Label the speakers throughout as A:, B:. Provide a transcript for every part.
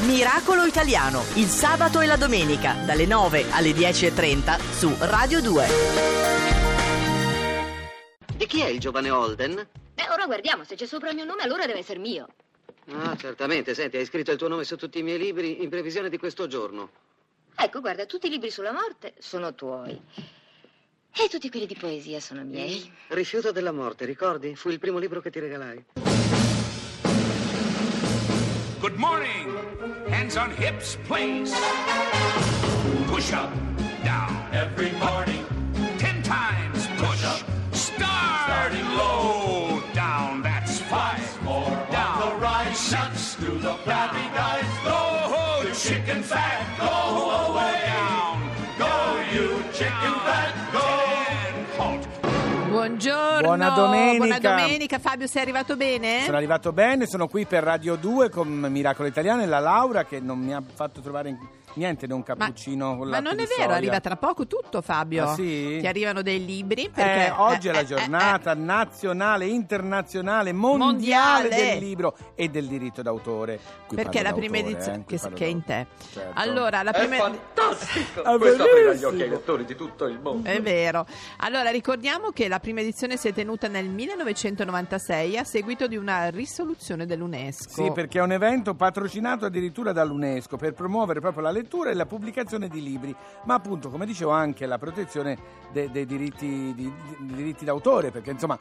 A: Miracolo Italiano, il sabato e la domenica, dalle 9 alle 10.30 su Radio 2.
B: Di chi è il giovane Holden?
C: Beh, ora guardiamo, se c'è sopra il mio nome allora deve essere mio.
B: Ah, certamente. Senti, hai scritto il tuo nome su tutti i miei libri in previsione di questo giorno.
C: Ecco, guarda, tutti i libri sulla morte sono tuoi. E tutti quelli di poesia sono miei.
B: Rifiuto della morte, ricordi? Fu il primo libro che ti regalai.
D: Good morning. Hands on hips, please. Push up, down. Every morning. Ten times push. up. Start. Starting low. Down. That's five. More down. the right. Six. To the flabby guys. Go, chicken fat. Go away.
E: Buongiorno,
F: Buona domenica.
E: buona domenica. Fabio, sei arrivato bene?
F: Sono arrivato bene, sono qui per Radio 2 con Miracolo Italiano e la Laura che non mi ha fatto trovare niente di un cappuccino con
E: Ma
F: latte
E: non è vero,
F: soia.
E: arriva tra poco tutto, Fabio.
F: Ah, sì?
E: Ti arrivano dei libri perché
F: Eh, oggi è
E: eh,
F: la
E: eh,
F: giornata nazionale, internazionale, mondiale,
E: Mondiale.
F: del libro e del diritto d'autore. Qui
E: perché la prima edizione
F: eh,
E: che, che è in te.
F: Certo.
E: Allora, la
G: È
E: prima
G: fantastico!
F: Ah,
G: Questo aprirà gli occhi ai lettori di tutto il mondo.
E: È vero. Allora, ricordiamo che la prima edizione si è tenuta nel 1996 a seguito di una risoluzione dell'UNESCO.
F: Sì, perché è un evento patrocinato addirittura dall'UNESCO per promuovere proprio la lettura e la pubblicazione di libri, ma appunto, come dicevo, anche la protezione de- dei diritti, di- di- di diritti d'autore, perché insomma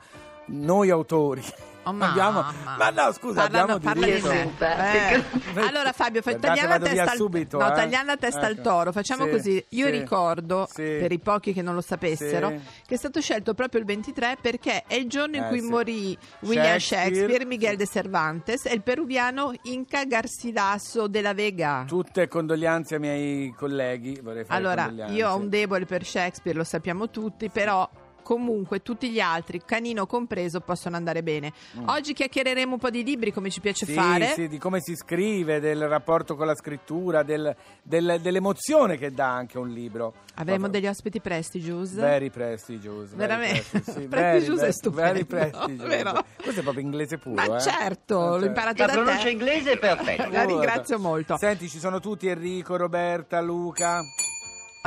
F: noi autori
E: Oh,
F: abbiamo... Ma no, scusa,
E: Parla-
F: abbiamo
E: parla di
F: diritto...
E: me. Eh. Allora Fabio, fa-
F: Guardate,
E: tagliamo la testa, al,
F: subito,
E: no,
F: eh.
E: tagliamo la testa al
F: Ecco.
E: toro. Facciamo
F: Sì,
E: così. Io
F: sì,
E: ricordo,
F: sì.
E: per i pochi che non lo sapessero,
F: Sì.
E: che è stato scelto proprio il 23 perché è il giorno in
F: Eh,
E: cui
F: sì.
E: morì William
F: Shakespeare.
E: Shakespeare, Miguel
F: Sì.
E: de Cervantes e il peruviano Inca Garcilaso de la Vega.
F: Tutte condoglianze ai miei colleghi, vorrei fare
E: Allora, io ho un debole per Shakespeare, lo sappiamo tutti, però comunque tutti gli altri, canino compreso, possono andare bene. Oggi chiacchiereremo un po' di libri come ci piace
F: Mm. Sì,
E: fare.
F: sì, di come si scrive, del rapporto con la scrittura, del- del- dell'emozione che dà anche un libro.
E: Avremo degli ospiti prestigious.
F: Very prestigious.
E: Veramente.
F: prestigious, sì,
E: Prestigious
F: very,
E: è stupendo,
F: Very prestigious.
E: vero?
F: Questo è proprio inglese puro,
E: Ma
F: eh?
E: certo,
F: Eh,
E: l'ho imparato
B: La
E: da
B: pronuncia
E: te.
B: inglese è perfetta.
E: La ringrazio molto.
F: Senti, ci sono tutti Enrico, Roberta, Luca.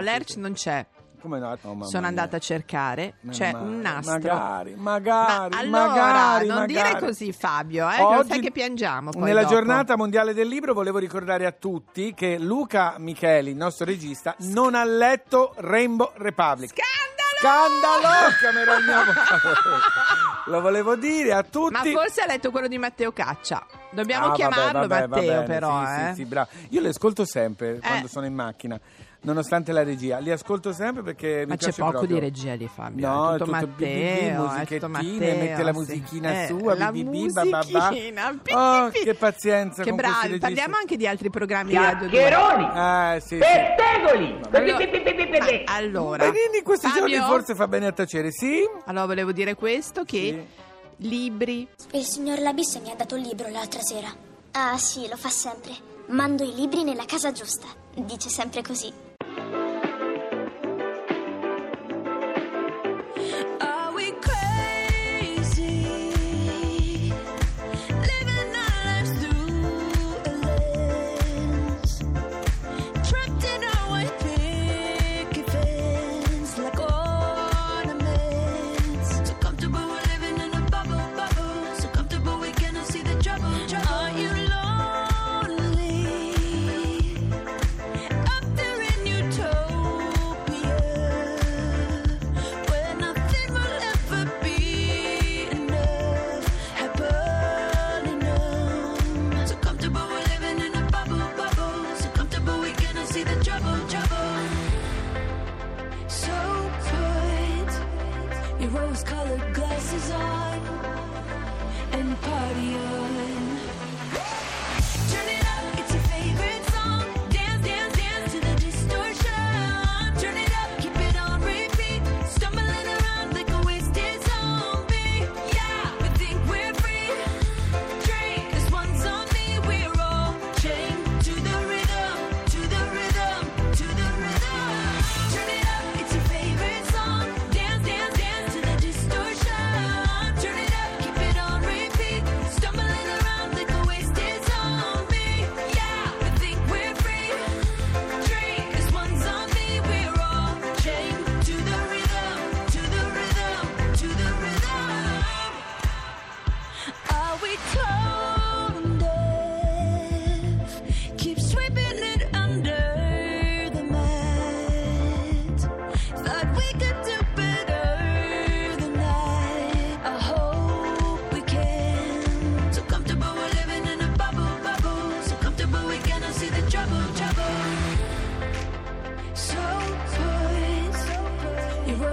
E: L'Erc non c'è.
F: Come no? Oh, mamma
E: Sono andata a cercare.
F: Meno
E: C'è
F: male.
E: un nastro.
F: Magari, magari,
E: Ma allora,
F: magari,
E: non
F: magari.
E: dire così, Fabio, eh,
F: Oggi,
E: sai che piangiamo.
F: Nella
E: dopo.
F: giornata mondiale del libro volevo ricordare a tutti che Luca Micheli, il nostro regista, non ha letto Rainbow Republic.
E: Scandalo!
F: Scandalo! Avvocato. Lo volevo dire a tutti.
E: Ma forse ha letto quello di Matteo Caccia. Dobbiamo
F: Ah, vabbè,
E: chiamarlo
F: vabbè, va
E: Matteo,
F: bene,
E: però.
F: sì,
E: eh.
F: sì, sì, bravo. Io li ascolto sempre quando
E: Eh.
F: sono in macchina, nonostante la regia. Li ascolto sempre perché
E: Ma
F: mi
E: c'è
F: piace
E: poco
F: proprio.
E: di regia lì, Fabio.
F: No,
E: è tutto,
F: tutto
E: Matteo.
F: BBB,
E: è tutto
F: musichettine,
E: Matteo,
F: mette la
E: sì.
F: musichina
E: Eh,
F: sua,
E: la
F: BBB,
E: musichina, pi,
F: Oh, che pazienza
E: Che
F: con questi
E: bravi. Parliamo anche di altri programmi di Radio 2.
H: Chiacchieroni!
F: Eh, sì, sì.
H: Pettegoli!
E: Allora, ma
F: Benini in questi
E: Fabio,
F: giorni forse fa bene a tacere, sì?
E: Allora, volevo dire questo, che libri...
I: Il signor Labisse mi ha dato il libro l'altra sera. Ah, sì, lo fa sempre. Mando i libri nella casa giusta. Dice sempre così.
J: rose-colored
I: glasses on and party up.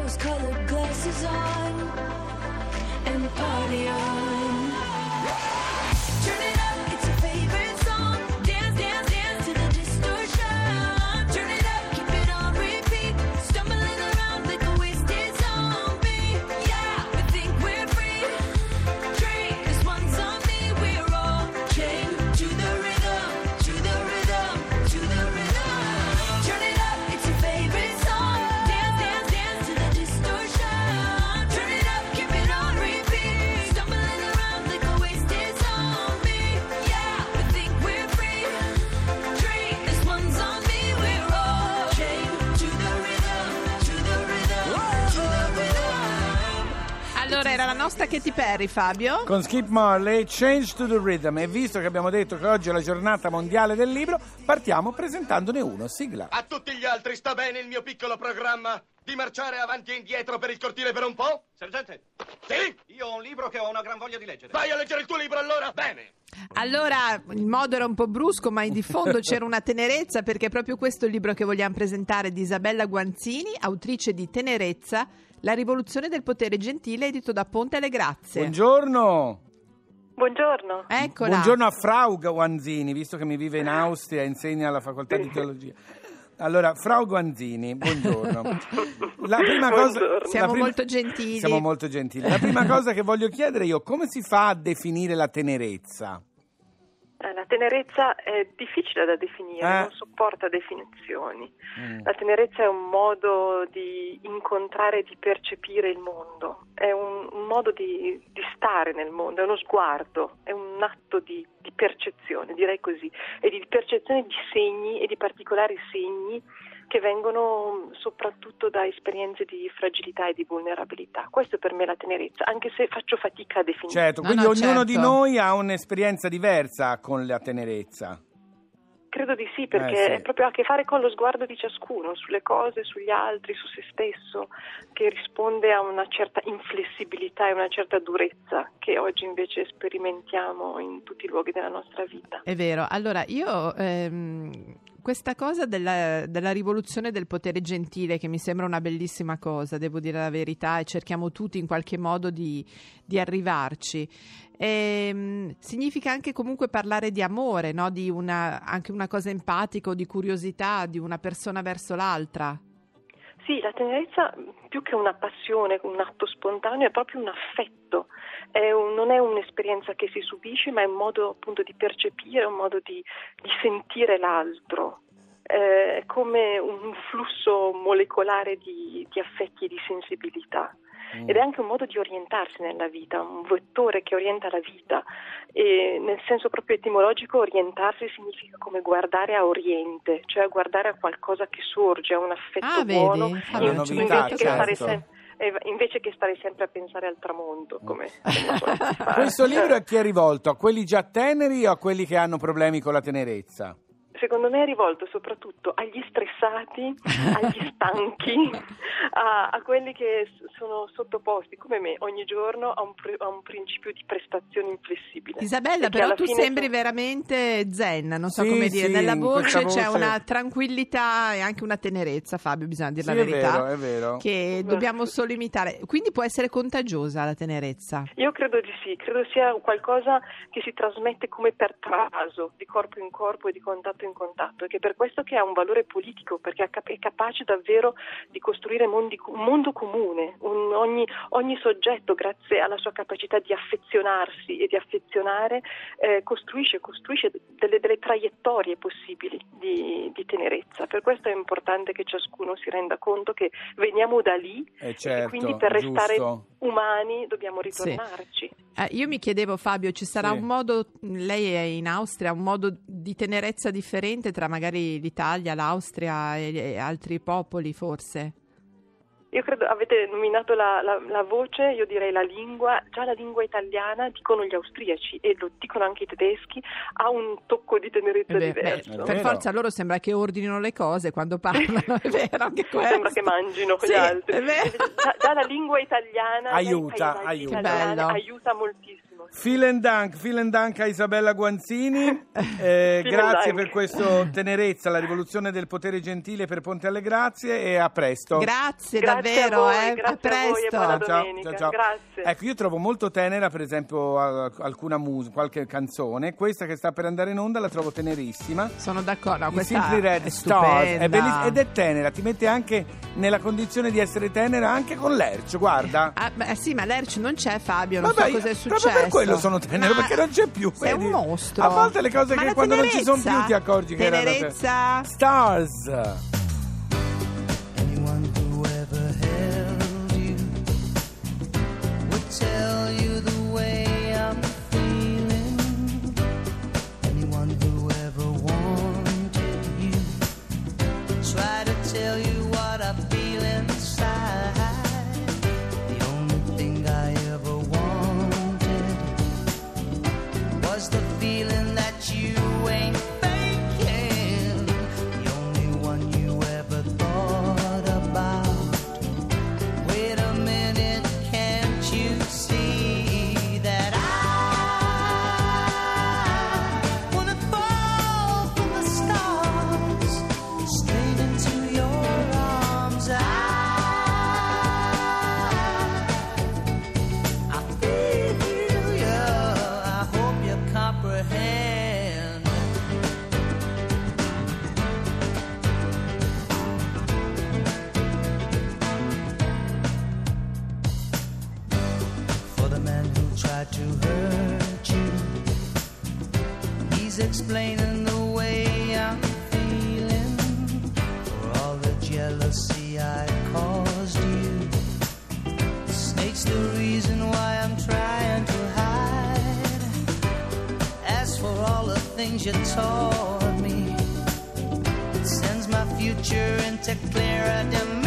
I: rose colored glasses on and party on.
E: La nostra Katy Perry, Fabio.
F: Con Skip Marley, Change to the Rhythm. E visto che abbiamo detto che oggi è la giornata mondiale del libro, partiamo presentandone uno. Sigla.
G: A tutti gli altri sta bene il mio piccolo programma di marciare avanti e indietro per il cortile per un po'?
K: Sergente,
G: Sì?
K: io ho un libro che ho una gran voglia di leggere.
G: Vai a leggere il tuo libro allora? Bene.
E: Allora, il modo era un po' brusco, ma di fondo c'era una tenerezza perché è proprio questo il libro che vogliamo presentare di Isabella Guanzini, autrice di Tenerezza, La rivoluzione del potere gentile, edito da Ponte alle Grazie.
F: Buongiorno.
L: Buongiorno.
E: Eccola.
F: Buongiorno a Frau Guanzini, visto che mi vive in Austria e insegna alla facoltà di teologia. Allora, Frau Guanzini, buongiorno. La prima cosa,
L: Buongiorno.
F: la
E: Siamo
F: prima-
E: molto gentili.
F: Siamo molto gentili. La prima cosa che voglio chiedere io, come si fa a definire la tenerezza?
L: Eh, La tenerezza è difficile da definire,
F: Eh.
L: non sopporta definizioni.
F: Mm.
L: La tenerezza è un modo di incontrare e di percepire il mondo, è un, un modo di, di stare nel mondo, è uno sguardo, è un atto di, di percezione, direi così, e di percezione di segni e di particolari segni che vengono soprattutto da esperienze di fragilità e di vulnerabilità. Questo per me è la tenerezza, anche se faccio fatica a definire.
F: Certo,
E: No,
F: quindi
E: no,
F: ognuno
E: certo.
F: di noi ha un'esperienza diversa con la tenerezza.
L: Credo di sì, perché
F: Eh, sì.
L: è proprio a che fare con lo sguardo di ciascuno, sulle cose, sugli altri, su se stesso, che risponde a una certa inflessibilità e una certa durezza che oggi invece sperimentiamo in tutti i luoghi della nostra vita.
E: È vero. Allora, io ehm, questa cosa della, della rivoluzione del potere gentile, che mi sembra una bellissima cosa, devo dire la verità, e cerchiamo tutti in qualche modo di, di arrivarci. ehm, significa anche comunque parlare di amore, no? di una, anche una cosa empatica o di curiosità di una persona verso l'altra.
L: Sì, la tenerezza più che una passione, un atto spontaneo, è proprio un affetto, È un- non è un'esperienza che si subisce, ma è un modo appunto di percepire, un modo di, di sentire l'altro. Eh, È come un flusso molecolare di, di affetti e di sensibilità.
F: Mm.
L: Ed è anche un modo di orientarsi nella vita, un vettore che orienta la vita. E nel senso proprio etimologico, orientarsi significa come guardare a oriente, cioè guardare a qualcosa che sorge, a un affetto
E: Ah, vedi?
L: buono,
F: Una
E: non ci
F: novità,
L: invece, che
F: certo.
L: sem- eh, invece che stare sempre a pensare al tramonto, come come soliti fare.
F: Questo libro a chi è rivolto? A quelli già teneri o a quelli che hanno problemi con la tenerezza?
L: Secondo me è rivolto soprattutto agli stressati, agli stanchi, a, a quelli che sono sottoposti, come me, ogni giorno a un, a un principio di prestazione inflessibile.
E: Isabella, però tu sembri
L: sono-
E: veramente zen, non so
F: Sì,
E: come dire,
F: sì,
E: nella voce
F: questa
E: c'è
F: voce-
E: una tranquillità e anche una tenerezza, Fabio, bisogna dire
F: Sì,
E: la
F: è
E: verità.
F: vero, è vero.
E: Che dobbiamo solo imitare. Quindi può essere contagiosa la tenerezza.
L: Io credo di sì, credo sia qualcosa che si trasmette come per traso, di corpo in corpo e di contatto in contatto, e che per questo che ha un valore politico, perché è cap- è capace davvero di costruire mondi- un mondo comune, un- ogni, ogni soggetto, grazie alla sua capacità di affezionarsi e di affezionare, eh, costruisce, costruisce delle, delle traiettorie possibili di, di tenerezza. Per questo è importante che ciascuno si renda conto che veniamo da lì
F: Eh,
L: e che
F: certo,
L: quindi per restare
F: giusto.
L: umani dobbiamo
E: Sì. Eh, io mi chiedevo, Fabio, ci sarà
F: Sì.
E: un modo, lei è in Austria, un modo di tenerezza differente tra magari l'Italia, l'Austria e, e altri popoli, forse?
L: Io credo, avete nominato la, la- la voce, io direi la lingua, già la lingua italiana, dicono gli austriaci e lo dicono anche i tedeschi, ha un tocco di tenerezza
E: Eh beh, beh,
L: diverso.
F: È
E: per forza loro sembra che ordinino le cose quando parlano, è vero anche questo.
L: Sembra che mangino
E: Sì,
L: gli altri. Già, già la lingua italiana,
F: Aiuta,
L: lei fa i-
F: aiuta.
L: italiana,
E: Bello.
L: aiuta moltissimo.
F: Vielen Dank, vielen Dank a Isabella Guanzini. Eh, grazie
L: Dank.
F: per questo tenerezza, la rivoluzione del potere gentile per Ponte alle Grazie e a presto.
E: Grazie,
L: Grazie
E: davvero,
L: a voi,
E: eh.
L: grazie
E: a
L: a voi e
E: presto.
L: buona
F: Ciao, ciao, ciao.
L: grazie.
F: Ecco, io trovo molto tenera, per esempio, a- alcuna musica, qualche canzone. Questa che sta per andare in onda la trovo tenerissima.
E: Sono d'accordo, no, questa
F: Simply Red
E: è
F: Stars
E: stupenda.
F: è belliss- ed è tenera, ti mette anche nella condizione di essere tenera anche con l'ercio, guarda.
E: Ah, beh, sì, ma l'Erci non c'è Fabio, non
F: Vabbè,
E: so cos'è
F: io-
E: successo.
F: Quello sono tenero,
E: Ma
F: perché non c'è più.
E: Sei
F: vedi?
E: un mostro.
F: A volte le cose
E: Ma
F: che quando non ci sono più ti accorgi che erano te-
E: Tenerezza.
F: Stars.
J: nothing. Things you taught me, it sends my future into clearer dimensions.